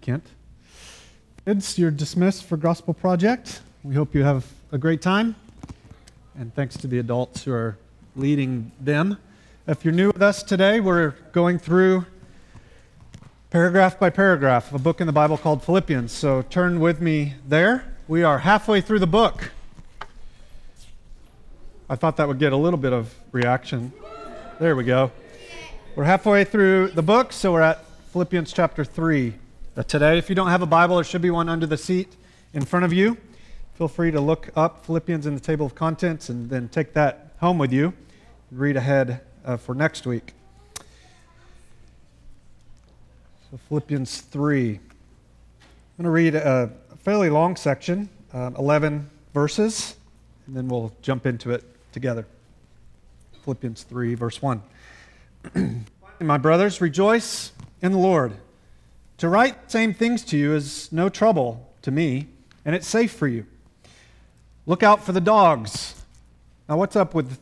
Kent. Kids, you're dismissed for Gospel Project. We hope you have a great time. And thanks to the adults who are leading them. If you're new with us today, we're going through paragraph by paragraph of a book in the Bible called Philippians. So turn with me there. We are halfway through the book. I thought that would get a little bit of reaction. There we go. We're halfway through the book, so we're at Philippians chapter 3 uh, today. If you don't have a Bible, there should be one under the seat in front of you. Feel free to look up Philippians in the table of contents and then take that home with you. and Read ahead uh, for next week. So, Philippians 3. I'm going to read a fairly long section, uh, 11 verses, and then we'll jump into it together. Philippians 3, verse 1. My brothers, rejoice in the Lord. To write the same things to you is no trouble to me, and it's safe for you. Look out for the dogs. Now, what's up with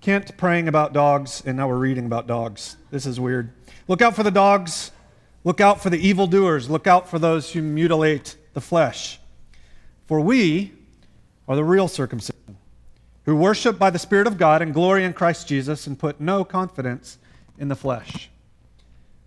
Kent praying about dogs, and now we're reading about dogs? This is weird. Look out for the dogs. Look out for the evildoers. Look out for those who mutilate the flesh. For we are the real circumcision, who worship by the Spirit of God and glory in Christ Jesus and put no confidence in the flesh.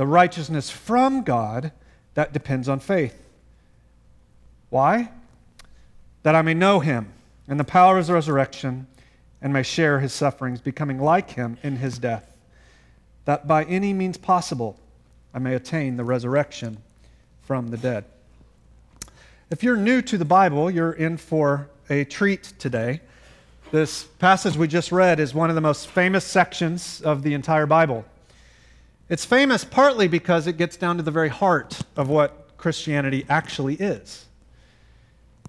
The righteousness from God that depends on faith. Why? That I may know him and the power of his resurrection and may share his sufferings, becoming like him in his death, that by any means possible I may attain the resurrection from the dead. If you're new to the Bible, you're in for a treat today. This passage we just read is one of the most famous sections of the entire Bible. It's famous partly because it gets down to the very heart of what Christianity actually is.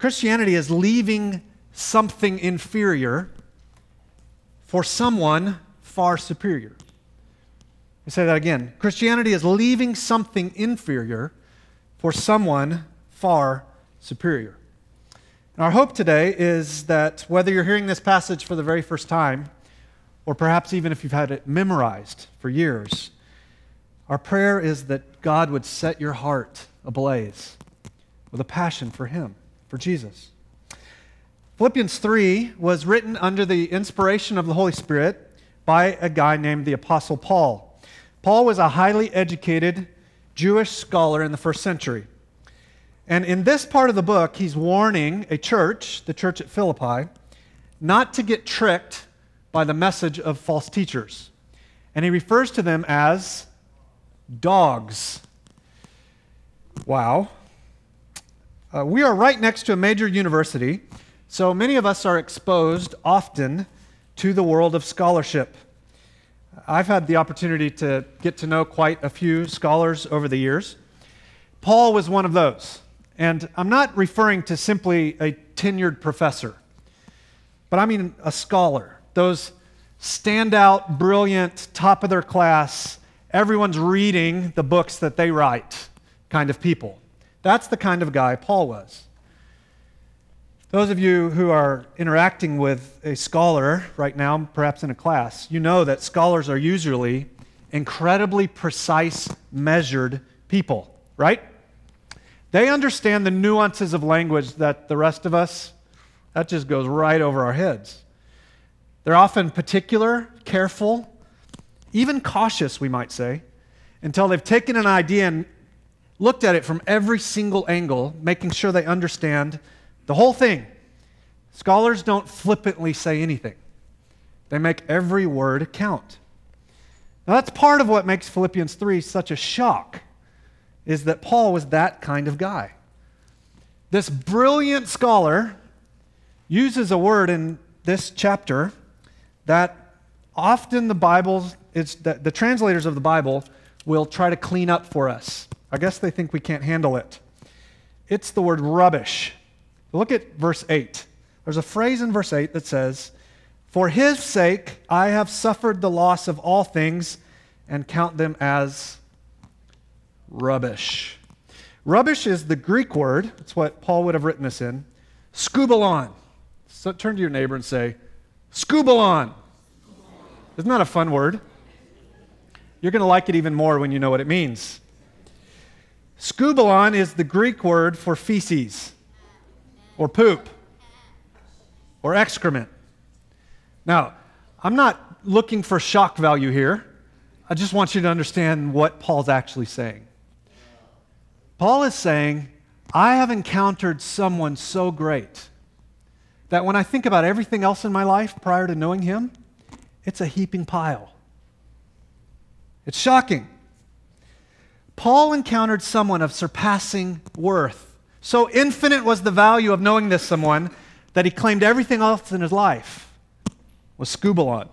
Christianity is leaving something inferior for someone far superior. I say that again. Christianity is leaving something inferior for someone far superior. And our hope today is that whether you're hearing this passage for the very first time, or perhaps even if you've had it memorized for years, our prayer is that God would set your heart ablaze with a passion for Him, for Jesus. Philippians 3 was written under the inspiration of the Holy Spirit by a guy named the Apostle Paul. Paul was a highly educated Jewish scholar in the first century. And in this part of the book, he's warning a church, the church at Philippi, not to get tricked by the message of false teachers. And he refers to them as dogs. Wow. Uh, we are right next to a major university, so many of us are exposed often to the world of scholarship. I've had the opportunity to get to know quite a few scholars over the years. Paul was one of those. And I'm not referring to simply a tenured professor, but I mean a scholar. Those standout, brilliant, top of their class, everyone's reading the books that they write kind of people. That's the kind of guy Paul was. Those of you who are interacting with a scholar right now, perhaps in a class, you know that scholars are usually incredibly precise, measured people, right? They understand the nuances of language that the rest of us, that just goes right over our heads. They're often particular, careful, even cautious, we might say, until they've taken an idea and looked at it from every single angle, making sure they understand the whole thing. Scholars don't flippantly say anything, they make every word count. Now, that's part of what makes Philippians 3 such a shock, is that Paul was that kind of guy. This brilliant scholar uses a word in this chapter that often the Bibles, it's the, the translators of the Bible will try to clean up for us. I guess they think we can't handle it. It's the word rubbish. Look at verse 8. There's a phrase in verse 8 that says, For his sake I have suffered the loss of all things and count them as rubbish. Rubbish is the Greek word, it's what Paul would have written this in, skubalon. So turn to your neighbor and say, skubalon. Isn't that a fun word? You're going to like it even more when you know what it means. Skubalon is the Greek word for feces or poop or excrement. Now, I'm not looking for shock value here. I just want you to understand what Paul's actually saying. Paul is saying, I have encountered someone so great that when I think about everything else in my life prior to knowing him, it's a heaping pile. It's shocking. Paul encountered someone of surpassing worth. So infinite was the value of knowing this someone that he claimed everything else in his life was skubalon.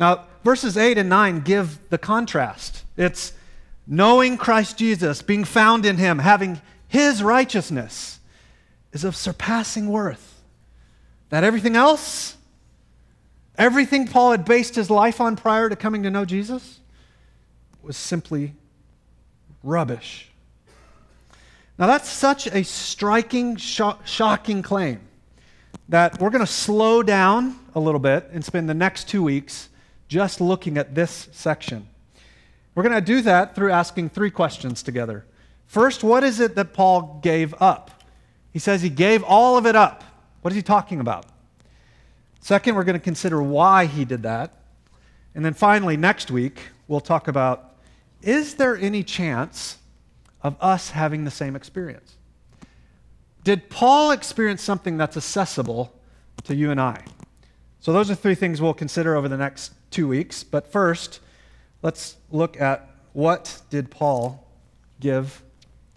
Now, verses 8 and 9 give the contrast. It's knowing Christ Jesus, being found in him, having his righteousness is of surpassing worth. That everything else, everything Paul had based his life on prior to coming to know Jesus, was simply rubbish. Now, that's such a striking, shocking claim that we're going to slow down a little bit and spend the next two weeks just looking at this section. We're going to do that through asking three questions together. First, what is it that Paul gave up? He says he gave all of it up. What is he talking about? Second, we're going to consider why he did that. And then finally, next week, we'll talk about is there any chance of us having the same experience? Did Paul experience something that's accessible to you and I? So, those are three things we'll consider over the next two weeks. But first, let's look at what did Paul give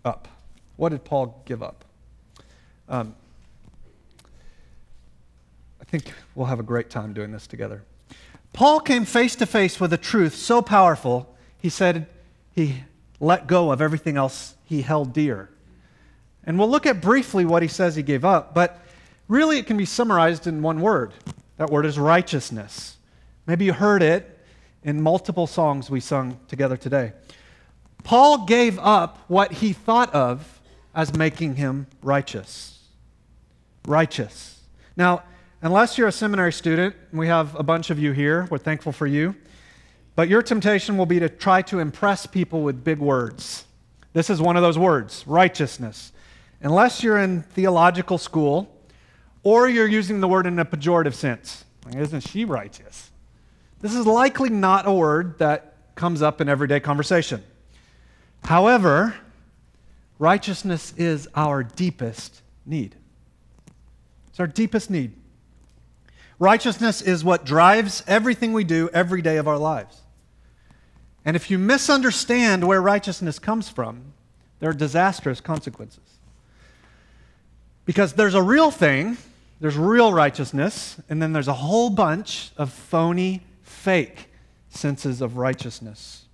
up? What did Paul give up? Um, think we'll have a great time doing this together. Paul came face to face with a truth so powerful, he said he let go of everything else he held dear. And we'll look at briefly what he says he gave up, but really it can be summarized in one word. That word is righteousness. Maybe you heard it in multiple songs we sung together today. Paul gave up what he thought of as making him righteous. Righteous. Now, unless you're a seminary student, we have a bunch of you here, we're thankful for you, but your temptation will be to try to impress people with big words. This is one of those words righteousness. Unless you're in theological school or you're using the word in a pejorative sense. Isn't she righteous? This is likely not a word that comes up in everyday conversation. However, righteousness is our deepest need. It's our deepest need. Righteousness is what drives everything we do every day of our lives. And if you misunderstand where righteousness comes from, there are disastrous consequences. Because there's a real thing, there's real righteousness, and then there's a whole bunch of phony fake senses of righteousness.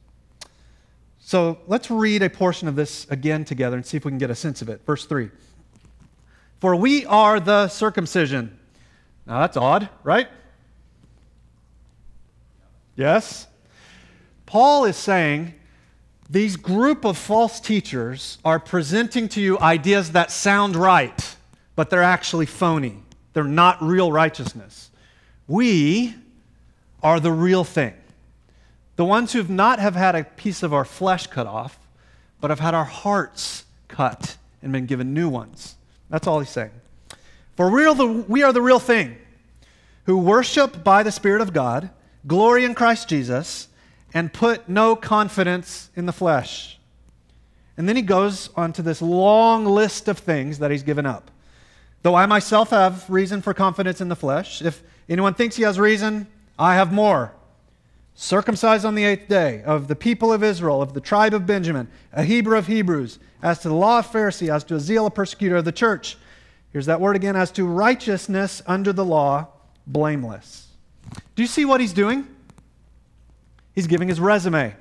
So let's read a portion of this again together and see if we can get a sense of it. Verse 3 For we are the circumcision. Now that's odd, right? Yes? Paul is saying these group of false teachers are presenting to you ideas that sound right, but they're actually phony. They're not real righteousness. We are the real thing. The ones who have not have had a piece of our flesh cut off, but have had our hearts cut and been given new ones. That's all he's saying. For we are the, we are the real thing, who worship by the Spirit of God, glory in Christ Jesus, and put no confidence in the flesh. And then he goes on to this long list of things that he's given up. Though I myself have reason for confidence in the flesh, if anyone thinks he has reason, I have more. Circumcised on the eighth day, of the people of Israel, of the tribe of Benjamin, a Hebrew of Hebrews, as to the law of Pharisee, as to a zeal, a persecutor of the church. Here's that word again, as to righteousness under the law, blameless. Do you see what he's doing? He's giving his resume.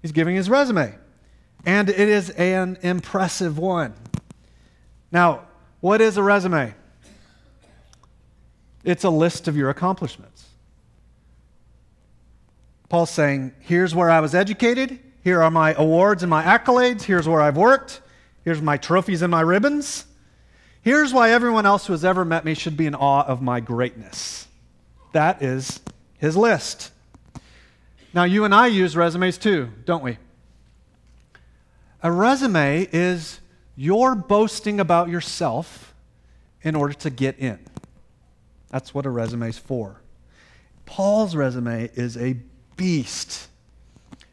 He's giving his resume. And it is an impressive one. Now, what is a resume? It's a list of your accomplishments. Paul's saying, here's where I was educated, here are my awards and my accolades, here's where I've worked, here's my trophies and my ribbons. Here's why everyone else who has ever met me should be in awe of my greatness. That is his list. Now, you and I use resumes too, don't we? A resume is your boasting about yourself in order to get in. That's what a resume is for. Paul's resume is a beast.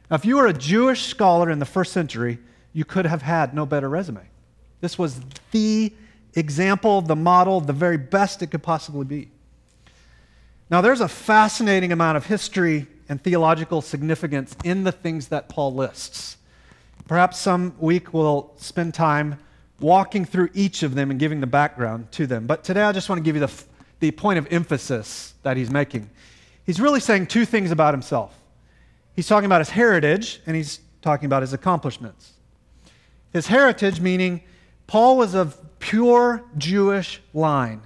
Now, if you were a Jewish scholar in the first century, you could have had no better resume. This was the example, the model, the very best it could possibly be. Now, there's a fascinating amount of history and theological significance in the things that Paul lists. Perhaps some week we'll spend time walking through each of them and giving the background to them. But today I just want to give you the, the point of emphasis that he's making. He's really saying two things about himself. He's talking about his heritage and he's talking about his accomplishments. His heritage, meaning Paul was of pure Jewish line.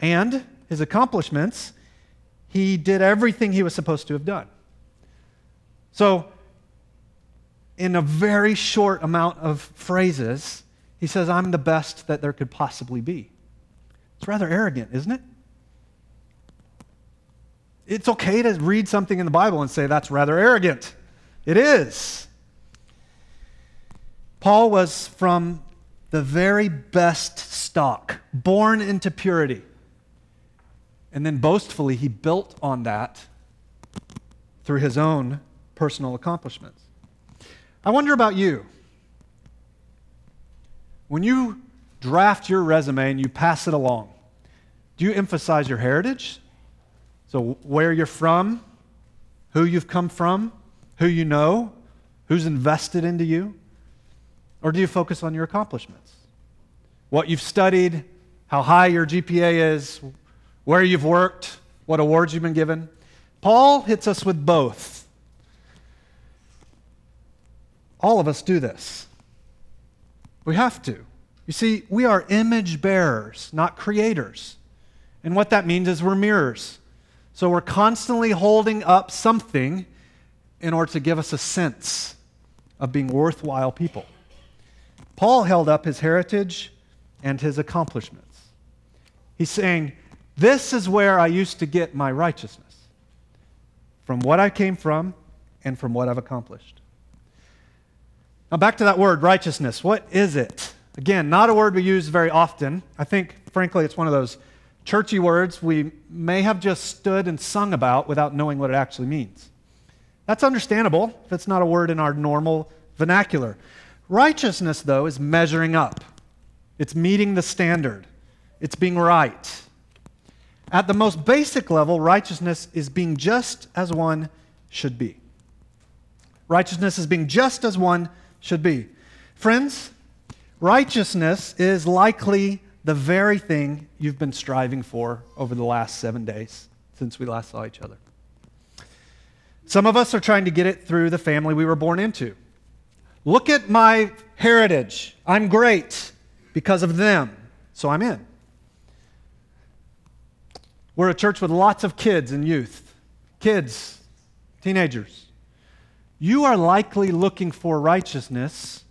And his accomplishments, he did everything he was supposed to have done. So, in a very short amount of phrases, he says, I'm the best that there could possibly be. It's rather arrogant, isn't it? It's okay to read something in the Bible and say that's rather arrogant. It is. Paul was from the very best stock, born into purity. And then boastfully, he built on that through his own personal accomplishments. I wonder about you. When you draft your resume and you pass it along, do you emphasize your heritage? So, where you're from, who you've come from, who you know, who's invested into you? Or do you focus on your accomplishments? What you've studied, how high your GPA is, where you've worked, what awards you've been given? Paul hits us with both. All of us do this. We have to. You see, we are image bearers, not creators. And what that means is we're mirrors. So we're constantly holding up something in order to give us a sense of being worthwhile people. Paul held up his heritage and his accomplishments. He's saying, This is where I used to get my righteousness from what I came from and from what I've accomplished. Now, back to that word, righteousness. What is it? Again, not a word we use very often. I think, frankly, it's one of those churchy words we may have just stood and sung about without knowing what it actually means. That's understandable if it's not a word in our normal vernacular. Righteousness, though, is measuring up, it's meeting the standard, it's being right. At the most basic level, righteousness is being just as one should be. Righteousness is being just as one should be. Friends, righteousness is likely the very thing you've been striving for over the last seven days since we last saw each other. Some of us are trying to get it through the family we were born into. Look at my heritage. I'm great because of them, so I'm in. We're a church with lots of kids and youth, kids, teenagers. You are likely looking for righteousness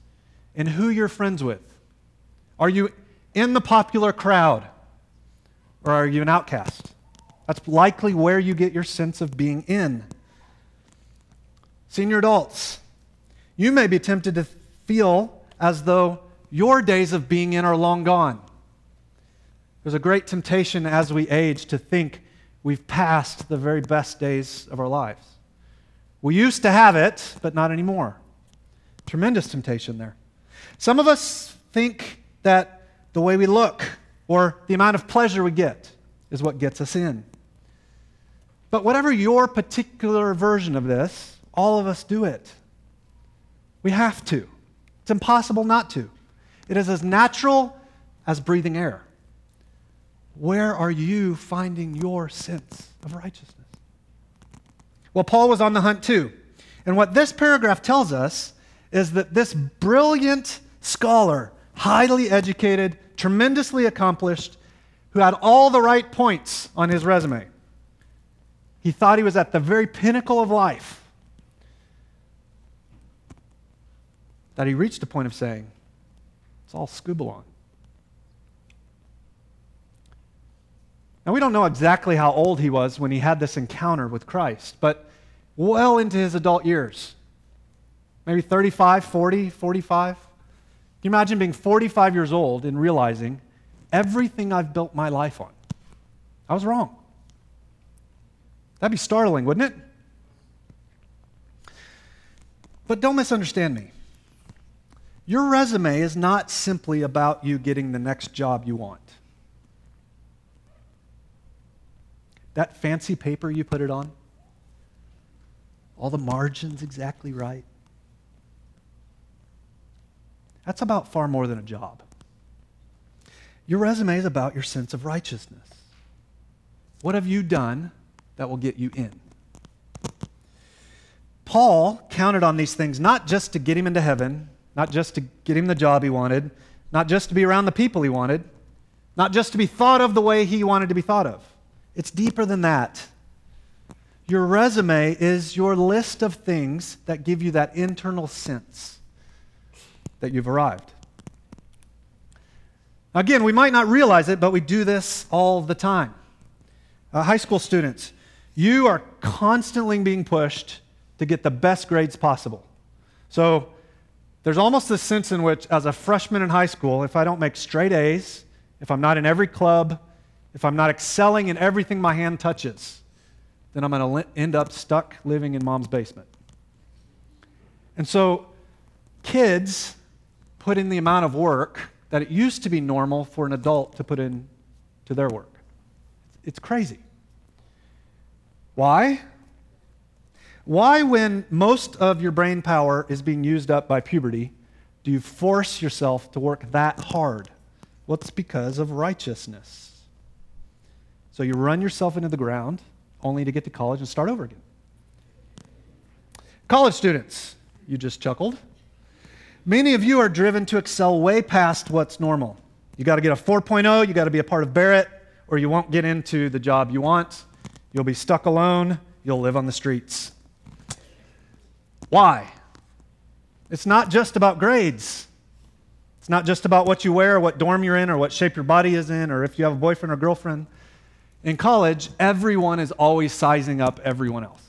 in who you're friends with. Are you in the popular crowd or are you an outcast? That's likely where you get your sense of being in. Senior adults, you may be tempted to feel as though your days of being in are long gone. There's a great temptation as we age to think we've passed the very best days of our lives. We used to have it, but not anymore. Tremendous temptation there. Some of us think that the way we look or the amount of pleasure we get is what gets us in. But whatever your particular version of this, all of us do it. We have to. It's impossible not to. It is as natural as breathing air. Where are you finding your sense of righteousness? Well, Paul was on the hunt too. And what this paragraph tells us is that this brilliant scholar, highly educated, tremendously accomplished, who had all the right points on his resume, he thought he was at the very pinnacle of life. That he reached a point of saying, it's all skubalon. Now, we don't know exactly how old he was when he had this encounter with Christ, but well into his adult years. Maybe 35, 40, 45. Can you imagine being 45 years old and realizing everything I've built my life on? I was wrong. That'd be startling, wouldn't it? But don't misunderstand me. Your resume is not simply about you getting the next job you want. That fancy paper you put it on, all the margins exactly right. That's about far more than a job. Your resume is about your sense of righteousness. What have you done that will get you in? Paul counted on these things not just to get him into heaven, not just to get him the job he wanted, not just to be around the people he wanted, not just to be thought of the way he wanted to be thought of. It's deeper than that. Your resume is your list of things that give you that internal sense that you've arrived. Again, we might not realize it, but we do this all the time. Uh, high school students, you are constantly being pushed to get the best grades possible. So there's almost this sense in which, as a freshman in high school, if I don't make straight A's, if I'm not in every club, if I'm not excelling in everything my hand touches, then I'm going to end up stuck living in mom's basement. And so, kids put in the amount of work that it used to be normal for an adult to put in to their work. It's crazy. Why? Why, when most of your brain power is being used up by puberty, do you force yourself to work that hard? Well, it's because of righteousness. So you run yourself into the ground only to get to college and start over again. College students, you just chuckled. Many of you are driven to excel way past what's normal. You got to get a 4.0, you got to be a part of Barrett, or you won't get into the job you want. You'll be stuck alone, you'll live on the streets. Why? It's not just about grades. It's not just about what you wear, or what dorm you're in, or what shape your body is in, or if you have a boyfriend or girlfriend. In college, everyone is always sizing up everyone else.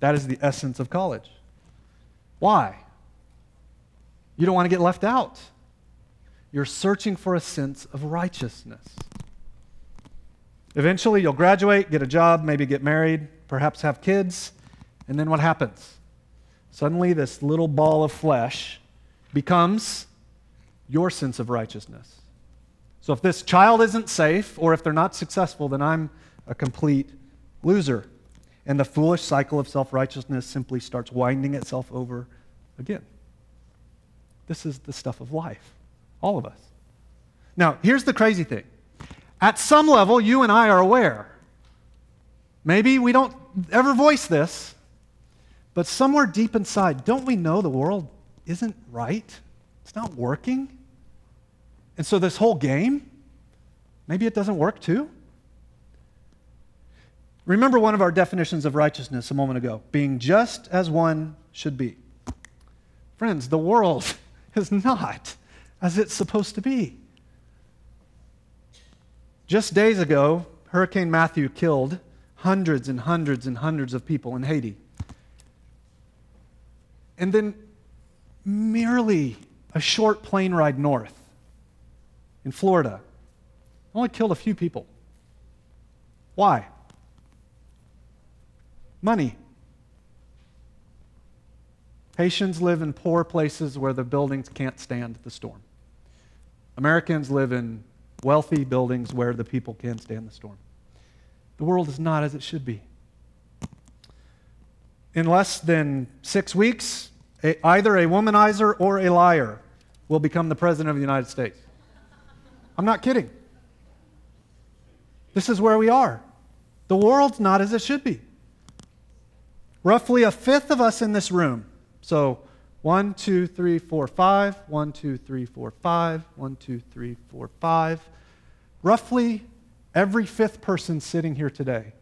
That is the essence of college. Why? You don't want to get left out. You're searching for a sense of righteousness. Eventually, you'll graduate, get a job, maybe get married, perhaps have kids, and then what happens? Suddenly, this little ball of flesh becomes your sense of righteousness. So if this child isn't safe or if they're not successful, then I'm a complete loser. And the foolish cycle of self righteousness simply starts winding itself over again. This is the stuff of life, all of us. Now, here's the crazy thing. At some level, you and I are aware. Maybe we don't ever voice this, but somewhere deep inside, don't we know the world isn't right? It's not working? And so this whole game, maybe it doesn't work too. Remember one of our definitions of righteousness a moment ago being just as one should be. Friends, the world is not as it's supposed to be. Just days ago, Hurricane Matthew killed hundreds and hundreds and hundreds of people in Haiti. And then, merely a short plane ride north, in Florida. Only killed a few people. Why? Money. Haitians live in poor places where the buildings can't stand the storm. Americans live in wealthy buildings where the people can stand the storm. The world is not as it should be. In less than six weeks, a, either a womanizer or a liar will become the President of the United States. I'm not kidding. This is where we are. The world's not as it should be. Roughly a fifth of us in this room, so one, two, three, four, five, one, two, three, four, five, one, two, three, four, five. Roughly every fifth person sitting here today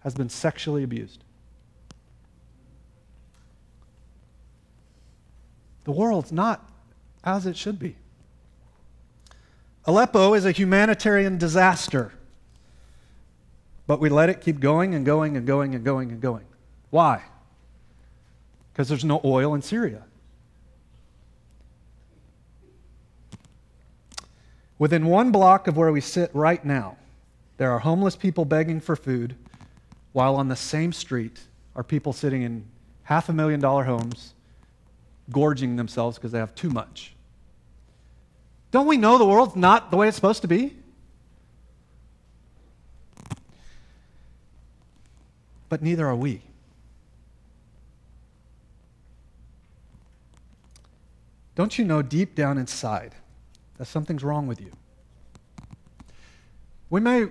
has been sexually abused. The world's not as it should be. Aleppo is a humanitarian disaster, but we let it keep going and going and going and going and going. Why? Because there's no oil in Syria. Within one block of where we sit right now, there are homeless people begging for food, while on the same street are people sitting in half a million dollar homes gorging themselves because they have too much. Don't we know the world's not the way it's supposed to be? But neither are we. Don't you know deep down inside that something's wrong with you? We may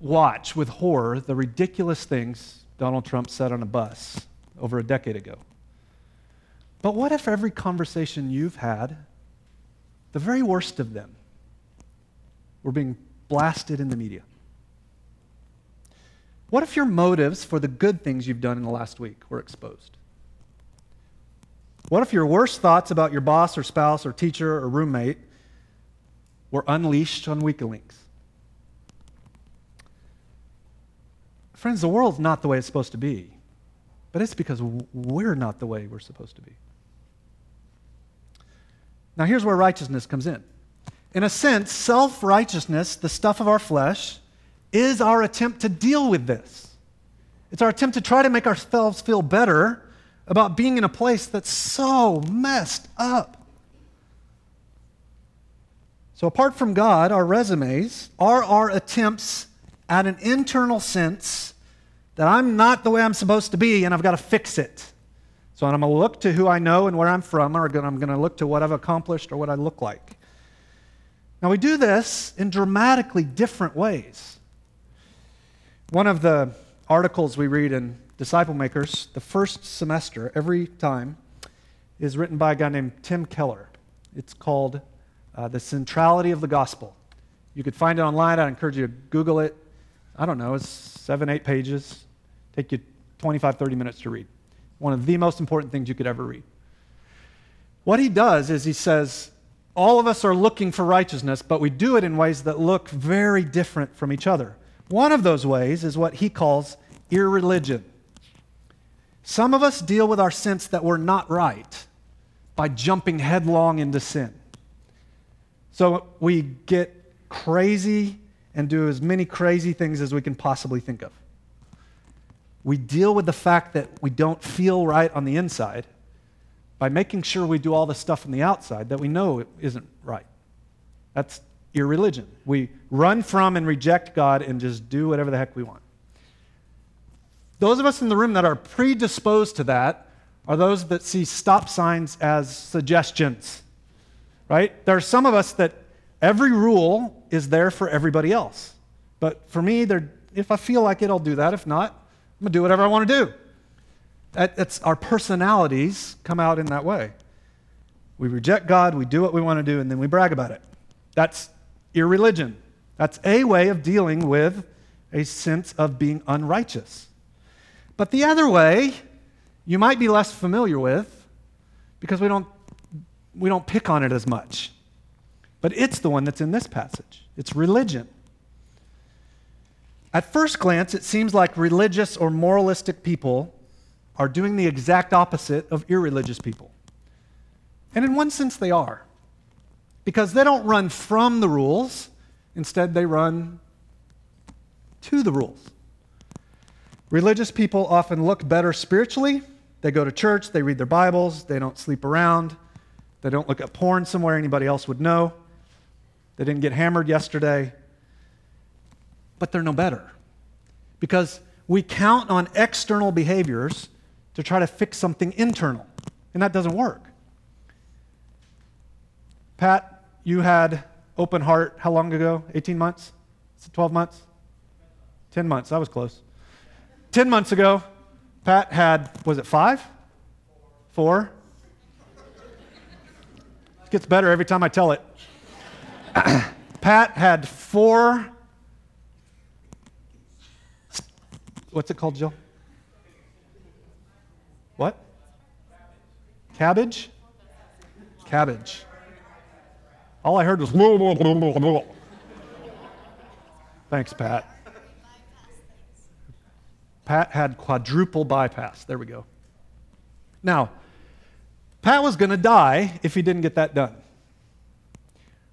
watch with horror the ridiculous things Donald Trump said on a bus over a decade ago. But what if every conversation you've had, the very worst of them, were being blasted in the media? What if your motives for the good things you've done in the last week were exposed? What if your worst thoughts about your boss or spouse or teacher or roommate were unleashed on WikiLeaks? Friends, the world's not the way it's supposed to be, but it's because we're not the way we're supposed to be. Now, here's where righteousness comes in. In a sense, self righteousness, the stuff of our flesh, is our attempt to deal with this. It's our attempt to try to make ourselves feel better about being in a place that's so messed up. So, apart from God, our resumes are our attempts at an internal sense that I'm not the way I'm supposed to be and I've got to fix it. So I'm going to look to who I know and where I'm from, or I'm going to look to what I've accomplished or what I look like. Now, we do this in dramatically different ways. One of the articles we read in Disciple Makers, the first semester, every time, is written by a guy named Tim Keller. It's called uh, The Centrality of the Gospel. You could find it online. I encourage you to Google it. I don't know, it's seven, eight pages. Take you 25, 30 minutes to read. One of the most important things you could ever read. What he does is he says, all of us are looking for righteousness, but we do it in ways that look very different from each other. One of those ways is what he calls irreligion. Some of us deal with our sense that we're not right by jumping headlong into sin. So we get crazy and do as many crazy things as we can possibly think of. We deal with the fact that we don't feel right on the inside by making sure we do all the stuff on the outside that we know isn't right. That's irreligion. We run from and reject God and just do whatever the heck we want. Those of us in the room that are predisposed to that are those that see stop signs as suggestions, right? There are some of us that every rule is there for everybody else. But for me, if I feel like it, I'll do that. If not, I'm going to do whatever I want to do. That, that's our personalities come out in that way. We reject God, we do what we want to do, and then we brag about it. That's irreligion. That's a way of dealing with a sense of being unrighteous. But the other way, you might be less familiar with because we don't, we don't pick on it as much. But it's the one that's in this passage it's religion. At first glance, it seems like religious or moralistic people are doing the exact opposite of irreligious people. And in one sense, they are. Because they don't run from the rules, instead, they run to the rules. Religious people often look better spiritually. They go to church, they read their Bibles, they don't sleep around, they don't look at porn somewhere anybody else would know. They didn't get hammered yesterday, but they're no better. Because we count on external behaviors to try to fix something internal, and that doesn't work. Pat, you had open heart how long ago? 18 months? 12 months? 10 months. That was close. 10 months ago, Pat had, was it five? Four? It gets better every time I tell it. Pat had four. What's it called, Jill? What? Cabbage? Cabbage. All I heard was. Thanks, Pat. Pat had quadruple bypass. There we go. Now, Pat was going to die if he didn't get that done.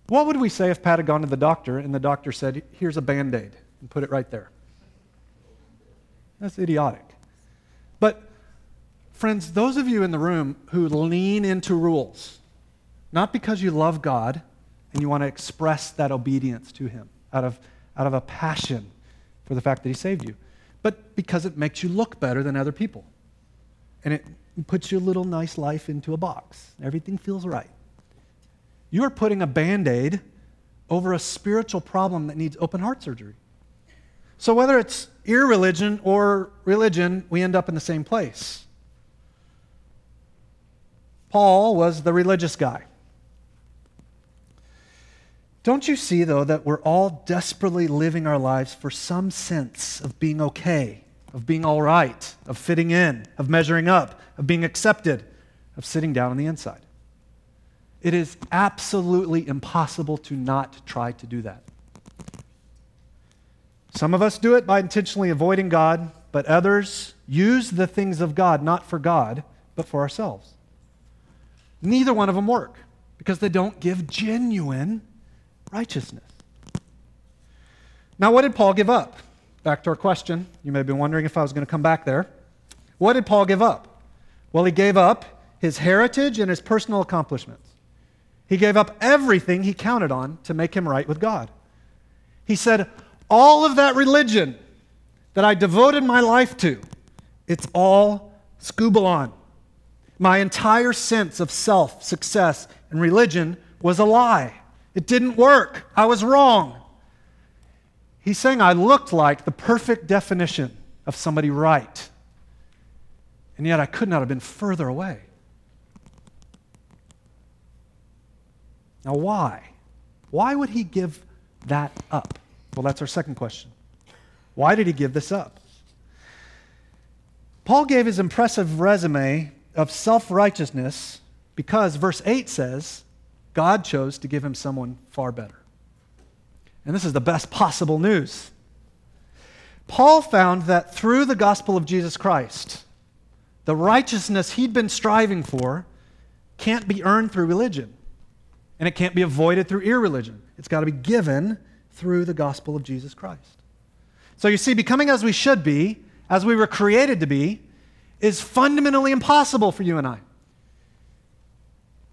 What would we say if Pat had gone to the doctor and the doctor said, Here's a band aid and put it right there? That's idiotic. But, friends, those of you in the room who lean into rules, not because you love God and you want to express that obedience to Him out of, out of a passion for the fact that He saved you, but because it makes you look better than other people. And it puts your little nice life into a box. Everything feels right. You are putting a band aid over a spiritual problem that needs open heart surgery. So, whether it's irreligion or religion, we end up in the same place. Paul was the religious guy. Don't you see, though, that we're all desperately living our lives for some sense of being okay, of being all right, of fitting in, of measuring up, of being accepted, of sitting down on the inside? It is absolutely impossible to not try to do that. Some of us do it by intentionally avoiding God, but others use the things of God not for God, but for ourselves. Neither one of them work because they don't give genuine righteousness. Now, what did Paul give up? Back to our question. You may be wondering if I was going to come back there. What did Paul give up? Well, he gave up his heritage and his personal accomplishments. He gave up everything he counted on to make him right with God. He said, All of that religion that I devoted my life to, it's all skubalon. My entire sense of self, success, and religion was a lie. It didn't work. I was wrong. He's saying I looked like the perfect definition of somebody right. And yet I could not have been further away. Now, why? Why would he give that up? Well, that's our second question. Why did he give this up? Paul gave his impressive resume of self righteousness because verse 8 says, God chose to give him someone far better. And this is the best possible news. Paul found that through the gospel of Jesus Christ, the righteousness he'd been striving for can't be earned through religion, and it can't be avoided through irreligion. It's got to be given through the gospel of Jesus Christ. So you see, becoming as we should be, as we were created to be, is fundamentally impossible for you and I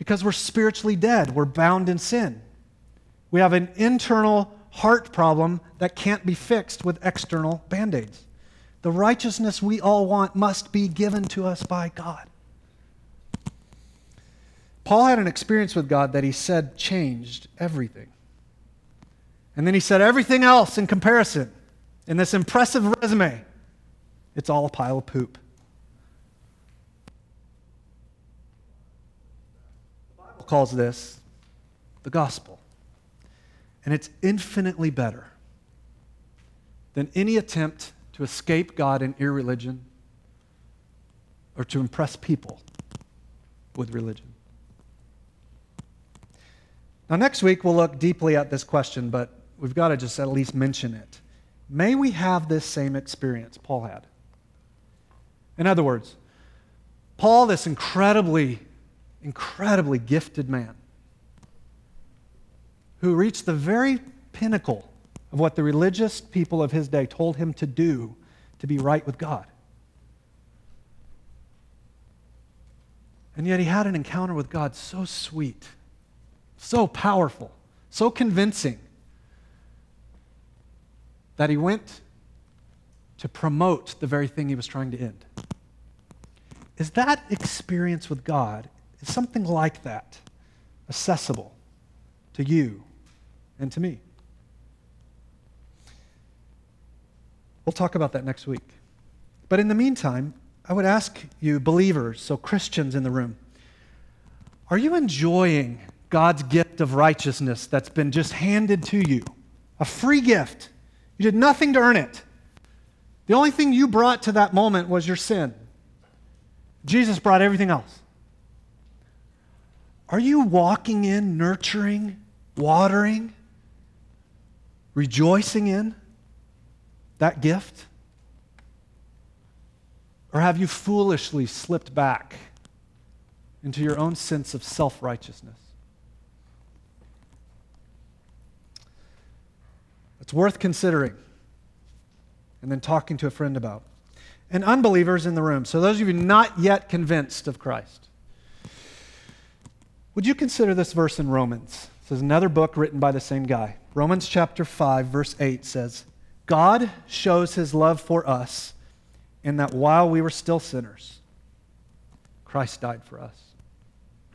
because we're spiritually dead. We're bound in sin. We have an internal heart problem that can't be fixed with external band aids. The righteousness we all want must be given to us by God. Paul had an experience with God that he said changed everything. And then he said everything else in comparison, in this impressive resume, it's all a pile of poop. The Bible calls this the gospel. And it's infinitely better than any attempt to escape God in irreligion or to impress people with religion. Now, next week, we'll look deeply at this question, but we've got to just at least mention it. May we have this same experience Paul had. In other words, Paul, this incredibly incredibly gifted man who reached the very pinnacle of what the religious people of his day told him to do to be right with God. And yet he had an encounter with God so sweet, so powerful, so convincing that he went to promote the very thing he was trying to end. Is that experience with God, is something like that accessible to you and to me? We'll talk about that next week. But in the meantime, I would ask you, believers, so Christians in the room, are you enjoying God's gift of righteousness that's been just handed to you? A free gift. You did nothing to earn it. The only thing you brought to that moment was your sin. Jesus brought everything else. Are you walking in, nurturing, watering, rejoicing in that gift? Or have you foolishly slipped back into your own sense of self righteousness? It's worth considering and then talking to a friend about. And unbelievers in the room, so those of you not yet convinced of Christ, would you consider this verse in Romans? This is another book written by the same guy. Romans chapter 5, verse 8 says, God shows his love for us in that while we were still sinners, Christ died for us.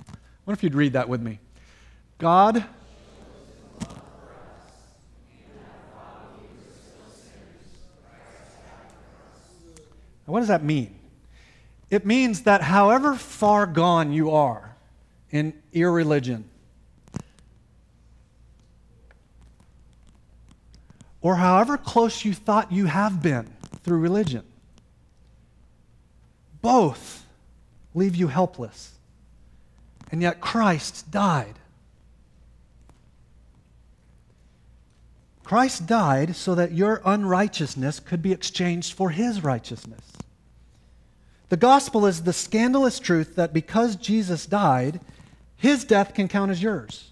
I wonder if you'd read that with me. God Now, what does that mean? It means that however far gone you are in irreligion, or however close you thought you have been through religion, both leave you helpless. And yet Christ died. Christ died so that your unrighteousness could be exchanged for his righteousness. The gospel is the scandalous truth that because Jesus died, his death can count as yours,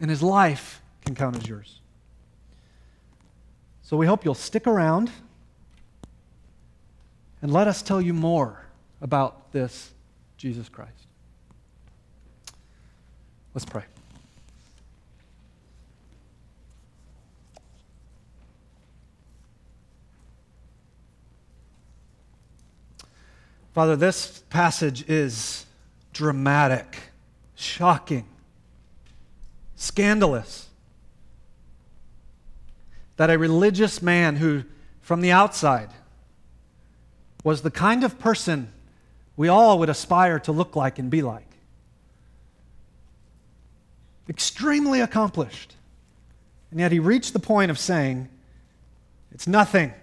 and his life can count as yours. So we hope you'll stick around and let us tell you more about this Jesus Christ. Let's pray. Father, this passage is dramatic, shocking, scandalous. That a religious man who, from the outside, was the kind of person we all would aspire to look like and be like, extremely accomplished. And yet he reached the point of saying, It's nothing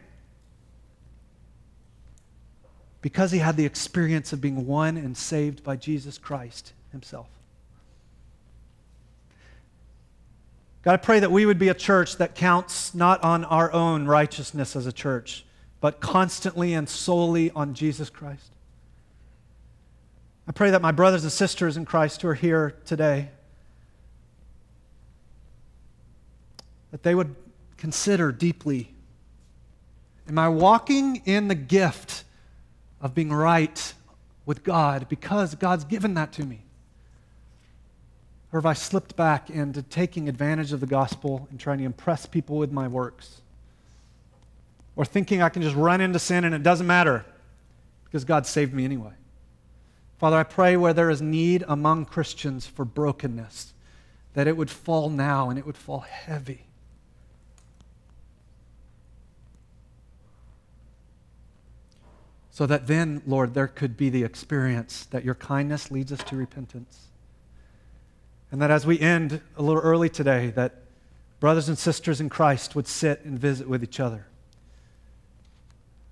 because he had the experience of being won and saved by Jesus Christ himself. God, I pray that we would be a church that counts not on our own righteousness as a church, but constantly and solely on Jesus Christ. I pray that my brothers and sisters in Christ who are here today, that they would consider deeply Am I walking in the gift of being right with God because God's given that to me? Or have I slipped back into taking advantage of the gospel and trying to impress people with my works? Or thinking I can just run into sin and it doesn't matter because God saved me anyway? Father, I pray where there is need among Christians for brokenness, that it would fall now and it would fall heavy. So that then, Lord, there could be the experience that your kindness leads us to repentance. And that as we end a little early today, that brothers and sisters in Christ would sit and visit with each other.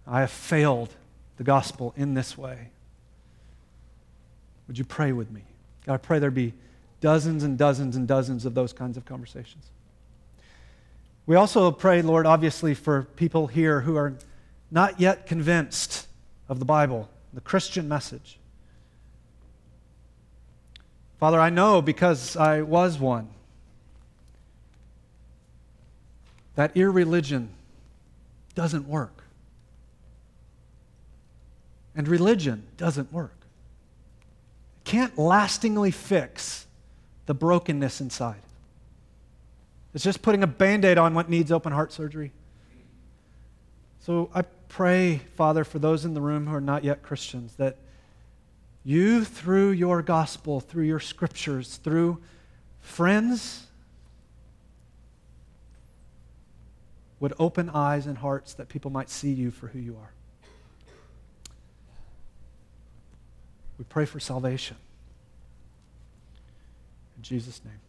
I have failed the gospel in this way. Would you pray with me? God, I pray there be dozens and dozens and dozens of those kinds of conversations. We also pray, Lord, obviously, for people here who are not yet convinced of the Bible, the Christian message. Father, I know because I was one that irreligion doesn't work. And religion doesn't work. It can't lastingly fix the brokenness inside. It's just putting a band aid on what needs open heart surgery. So I pray, Father, for those in the room who are not yet Christians, that you, through your gospel, through your scriptures, through friends, would open eyes and hearts that people might see you for who you are. We pray for salvation. In Jesus' name.